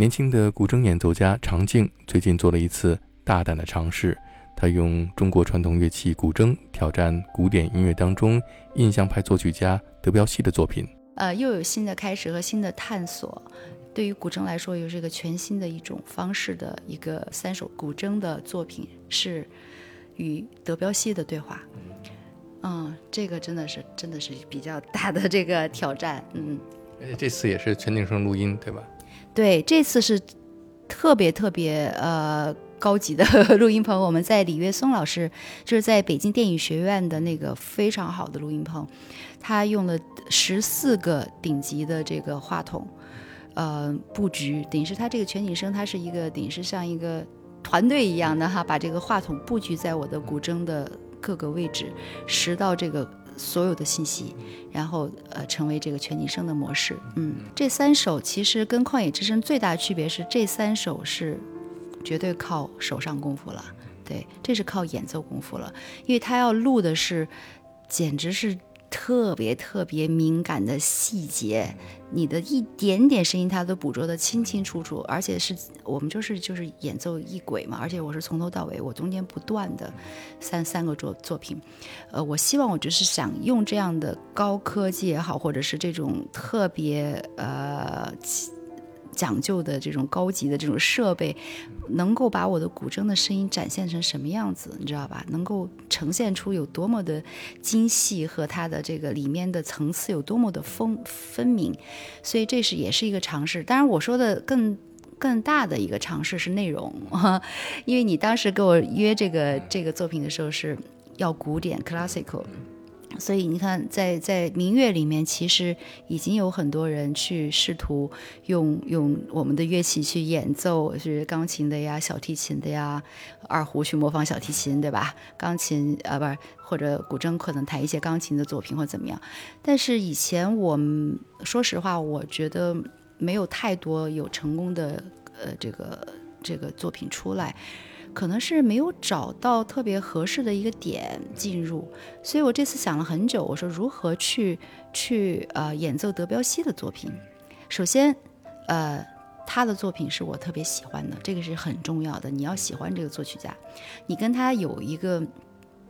年轻的古筝演奏家常静最近做了一次大胆的尝试，他用中国传统乐器古筝挑战古典音乐当中印象派作曲家德彪西的作品。呃，又有新的开始和新的探索。对于古筝来说，又是一个全新的一种方式的一个三首古筝的作品，是与德彪西的对话。嗯，这个真的是真的是比较大的这个挑战。嗯，而且这次也是全景声录音，对吧？对，这次是特别特别呃高级的 录音棚，我们在李岳松老师就是在北京电影学院的那个非常好的录音棚，他用了十四个顶级的这个话筒。呃，布局等于是它这个全景声，它是一个等于是像一个团队一样的哈，把这个话筒布局在我的古筝的各个位置，拾到这个所有的信息，然后呃成为这个全景声的模式。嗯，这三首其实跟旷野之声最大的区别是，这三首是绝对靠手上功夫了，对，这是靠演奏功夫了，因为他要录的是，简直是。特别特别敏感的细节，你的一点点声音，他都捕捉得清清楚楚，而且是我们就是就是演奏一轨嘛，而且我是从头到尾，我中间不断的三三个作作品，呃，我希望我就是想用这样的高科技也好，或者是这种特别呃。讲究的这种高级的这种设备，能够把我的古筝的声音展现成什么样子，你知道吧？能够呈现出有多么的精细和它的这个里面的层次有多么的分分明，所以这是也是一个尝试。当然，我说的更更大的一个尝试是内容，因为你当时给我约这个这个作品的时候是要古典 classical。所以你看，在在民乐里面，其实已经有很多人去试图用用我们的乐器去演奏，是钢琴的呀、小提琴的呀、二胡去模仿小提琴，对吧？钢琴啊，不是或者古筝可能弹一些钢琴的作品或怎么样。但是以前我们说实话，我觉得没有太多有成功的呃这个这个作品出来。可能是没有找到特别合适的一个点进入，所以我这次想了很久，我说如何去去呃演奏德彪西的作品。首先，呃，他的作品是我特别喜欢的，这个是很重要的。你要喜欢这个作曲家，你跟他有一个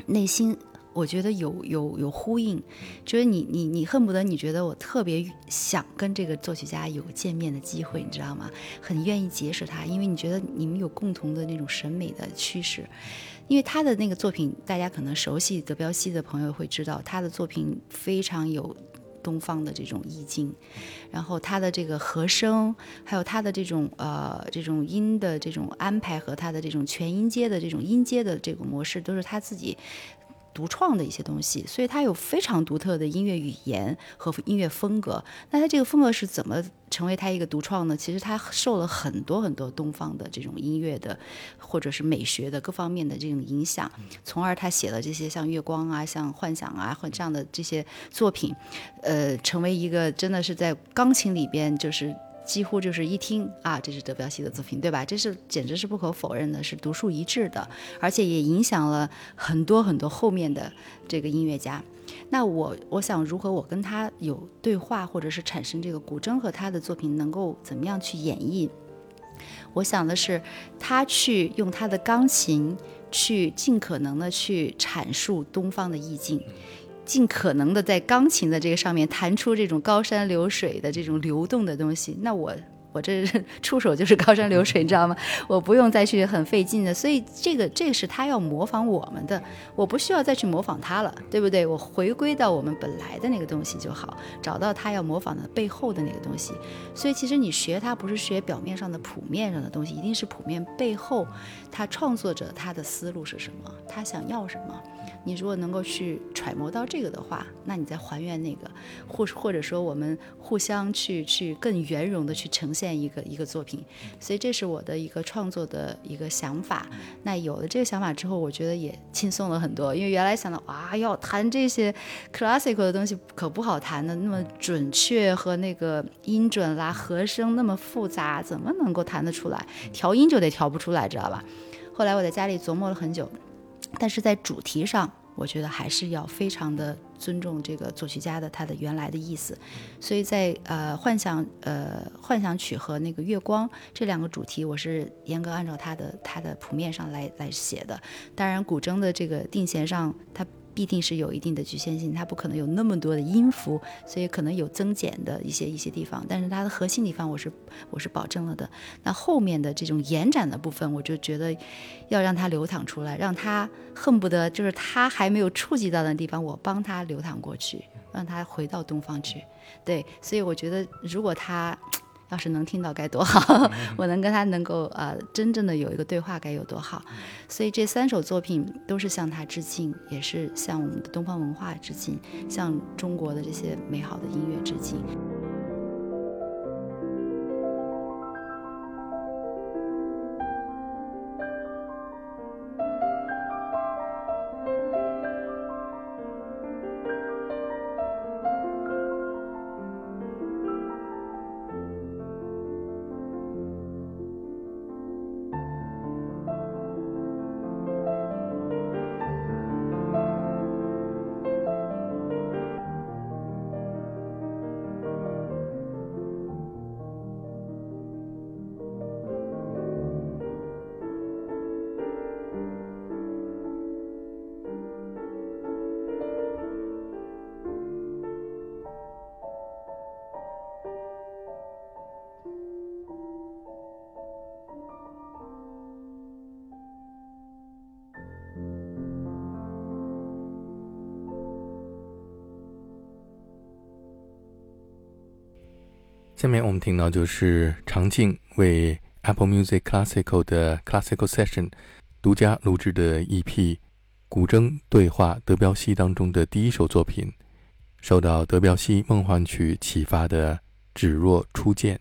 内心。我觉得有有有呼应，就是你你你恨不得你觉得我特别想跟这个作曲家有见面的机会，你知道吗？很愿意结识他，因为你觉得你们有共同的那种审美的趋势。因为他的那个作品，大家可能熟悉德彪西的朋友会知道，他的作品非常有东方的这种意境，然后他的这个和声，还有他的这种呃这种音的这种安排和他的这种全音阶的这种音阶的这个模式，都是他自己。独创的一些东西，所以他有非常独特的音乐语言和音乐风格。那他这个风格是怎么成为他一个独创呢？其实他受了很多很多东方的这种音乐的，或者是美学的各方面的这种影响，从而他写了这些像月光啊、像幻想啊或这样的这些作品，呃，成为一个真的是在钢琴里边就是。几乎就是一听啊，这是德彪西的作品，对吧？这是简直是不可否认的，是独树一帜的，而且也影响了很多很多后面的这个音乐家。那我我想，如何我跟他有对话，或者是产生这个古筝和他的作品能够怎么样去演绎？我想的是，他去用他的钢琴去尽可能的去阐述东方的意境。尽可能的在钢琴的这个上面弹出这种高山流水的这种流动的东西，那我我这出手就是高山流水，你知道吗？我不用再去很费劲的，所以这个这个是他要模仿我们的，我不需要再去模仿他了，对不对？我回归到我们本来的那个东西就好，找到他要模仿的背后的那个东西。所以其实你学他不是学表面上的谱面上的东西，一定是谱面背后他创作者他的思路是什么，他想要什么。你如果能够去揣摩到这个的话，那你再还原那个，或或者说我们互相去去更圆融的去呈现一个一个作品，所以这是我的一个创作的一个想法。那有了这个想法之后，我觉得也轻松了很多，因为原来想到哇，要弹这些 classical 的东西可不好弹的，那么准确和那个音准啦、和声那么复杂，怎么能够弹得出来？调音就得调不出来，知道吧？后来我在家里琢磨了很久。但是在主题上，我觉得还是要非常的尊重这个作曲家的他的原来的意思。所以在呃幻想呃幻想曲和那个月光这两个主题，我是严格按照他的他的谱面上来来写的。当然古筝的这个定弦上，它。必定是有一定的局限性，它不可能有那么多的音符，所以可能有增减的一些一些地方。但是它的核心地方，我是我是保证了的。那后面的这种延展的部分，我就觉得要让它流淌出来，让它恨不得就是它还没有触及到的地方，我帮它流淌过去，让它回到东方去。对，所以我觉得如果它。要是能听到该多好！我能跟他能够呃真正的有一个对话该有多好！所以这三首作品都是向他致敬，也是向我们的东方文化致敬，向中国的这些美好的音乐致敬。下面我们听到就是常静为 Apple Music Classical 的 Classical Session 独家录制的 EP 古筝对话德彪西当中的第一首作品，受到德彪西梦幻曲启发的《只若初见》。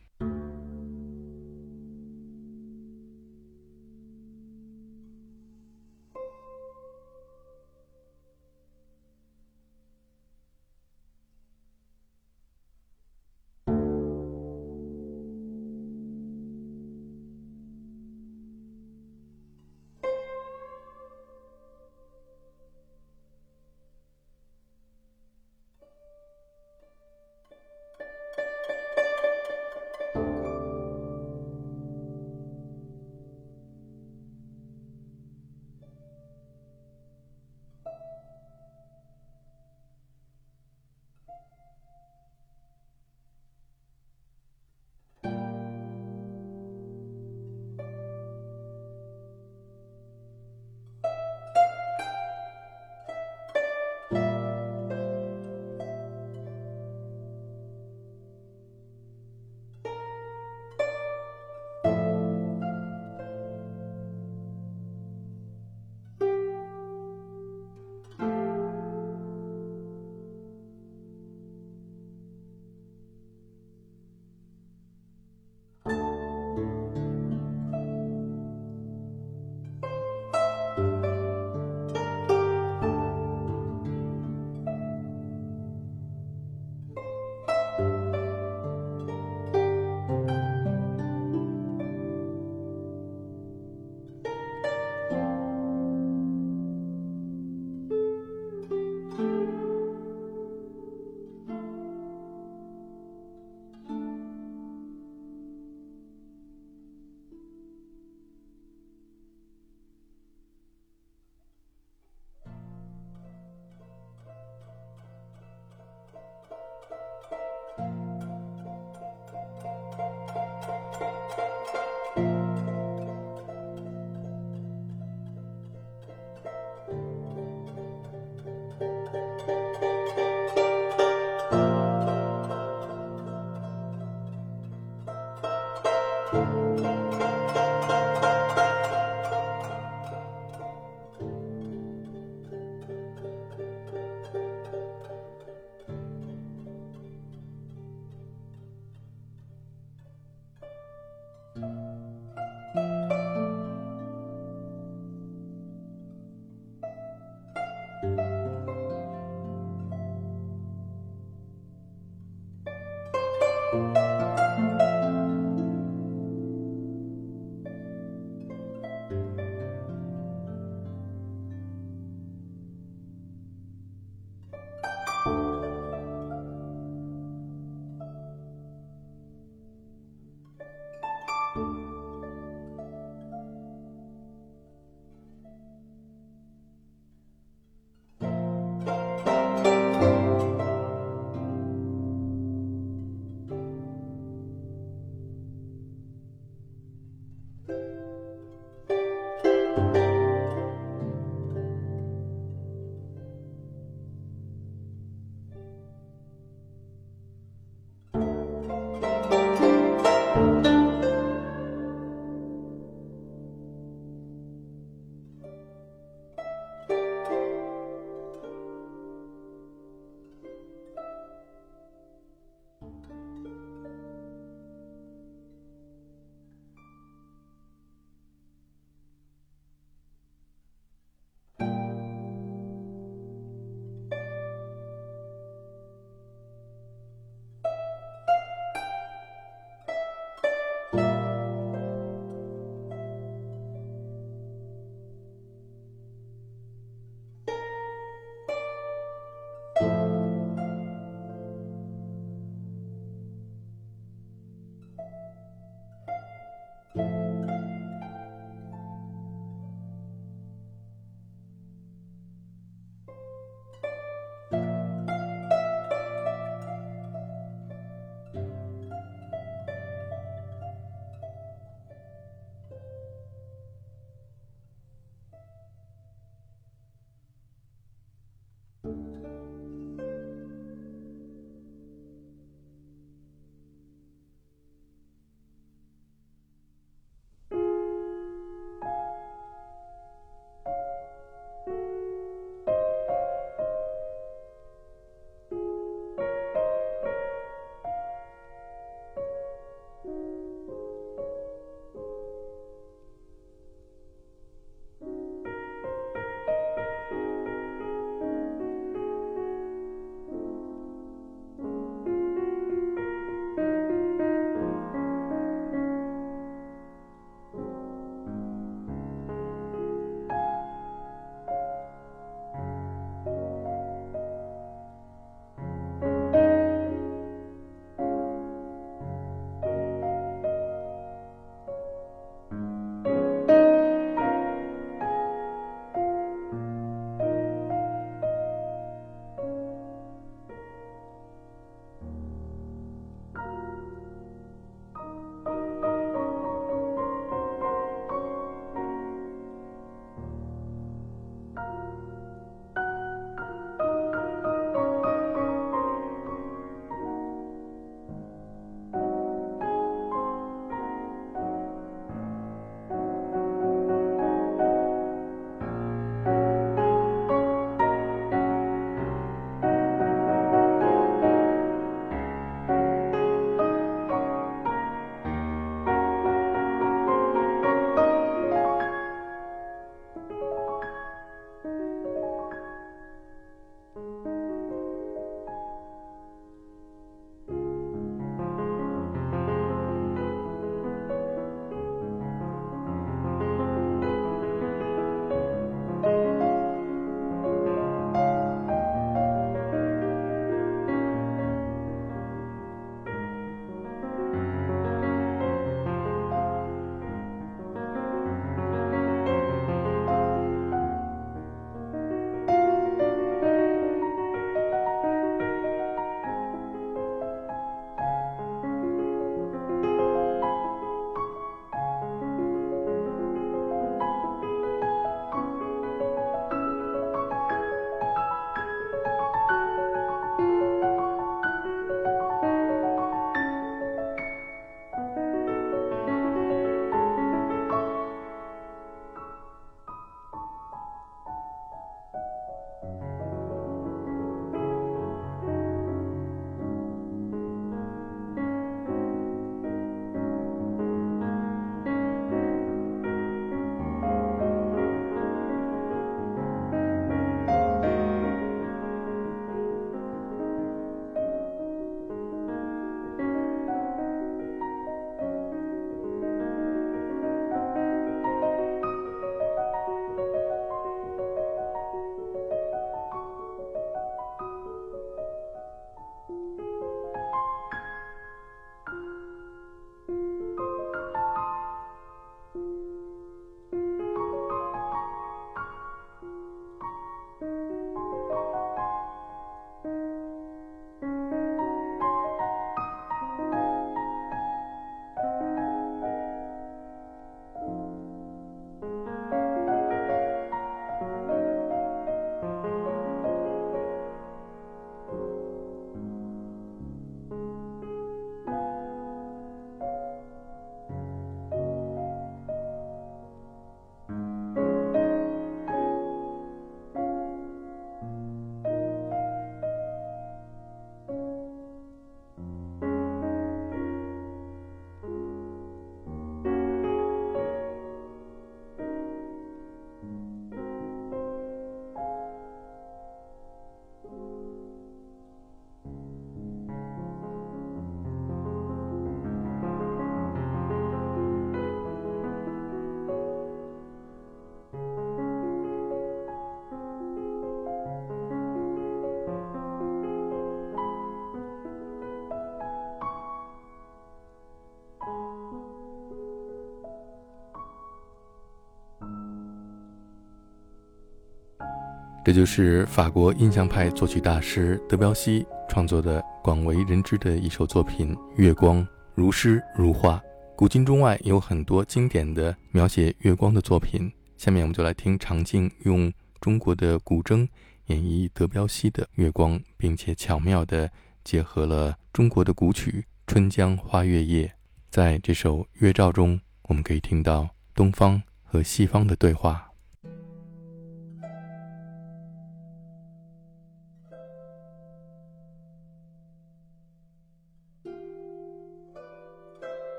这就是法国印象派作曲大师德彪西创作的广为人知的一首作品《月光》，如诗如画。古今中外有很多经典的描写月光的作品。下面我们就来听常静用中国的古筝演绎德彪西的《月光》，并且巧妙地结合了中国的古曲《春江花月夜》。在这首乐照中，我们可以听到东方和西方的对话。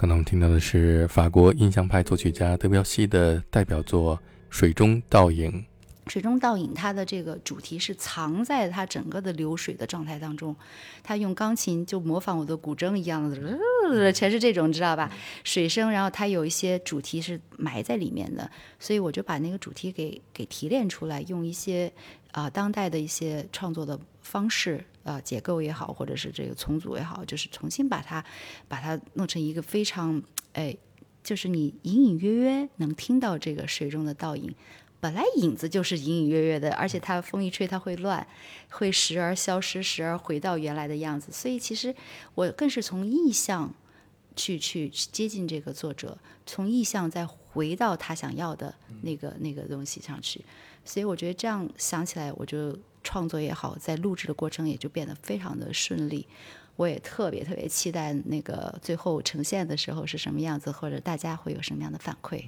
刚才我们听到的是法国印象派作曲家德彪西的代表作《水中倒影》。水中倒影，它的这个主题是藏在它整个的流水的状态当中。他用钢琴就模仿我的古筝一样的，全是这种，知道吧？水声，然后它有一些主题是埋在里面的，所以我就把那个主题给给提炼出来，用一些啊当代的一些创作的方式啊结构也好，或者是这个重组也好，就是重新把它把它弄成一个非常哎，就是你隐隐约约能听到这个水中的倒影。本来影子就是隐隐约约的，而且它风一吹它会乱，会时而消失，时而回到原来的样子。所以其实我更是从意象去去接近这个作者，从意向再回到他想要的那个那个东西上去。所以我觉得这样想起来，我就创作也好，在录制的过程也就变得非常的顺利。我也特别特别期待那个最后呈现的时候是什么样子，或者大家会有什么样的反馈。